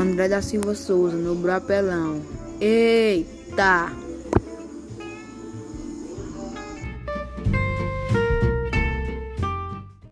André da Silva Souza, no Brapelão. Eita!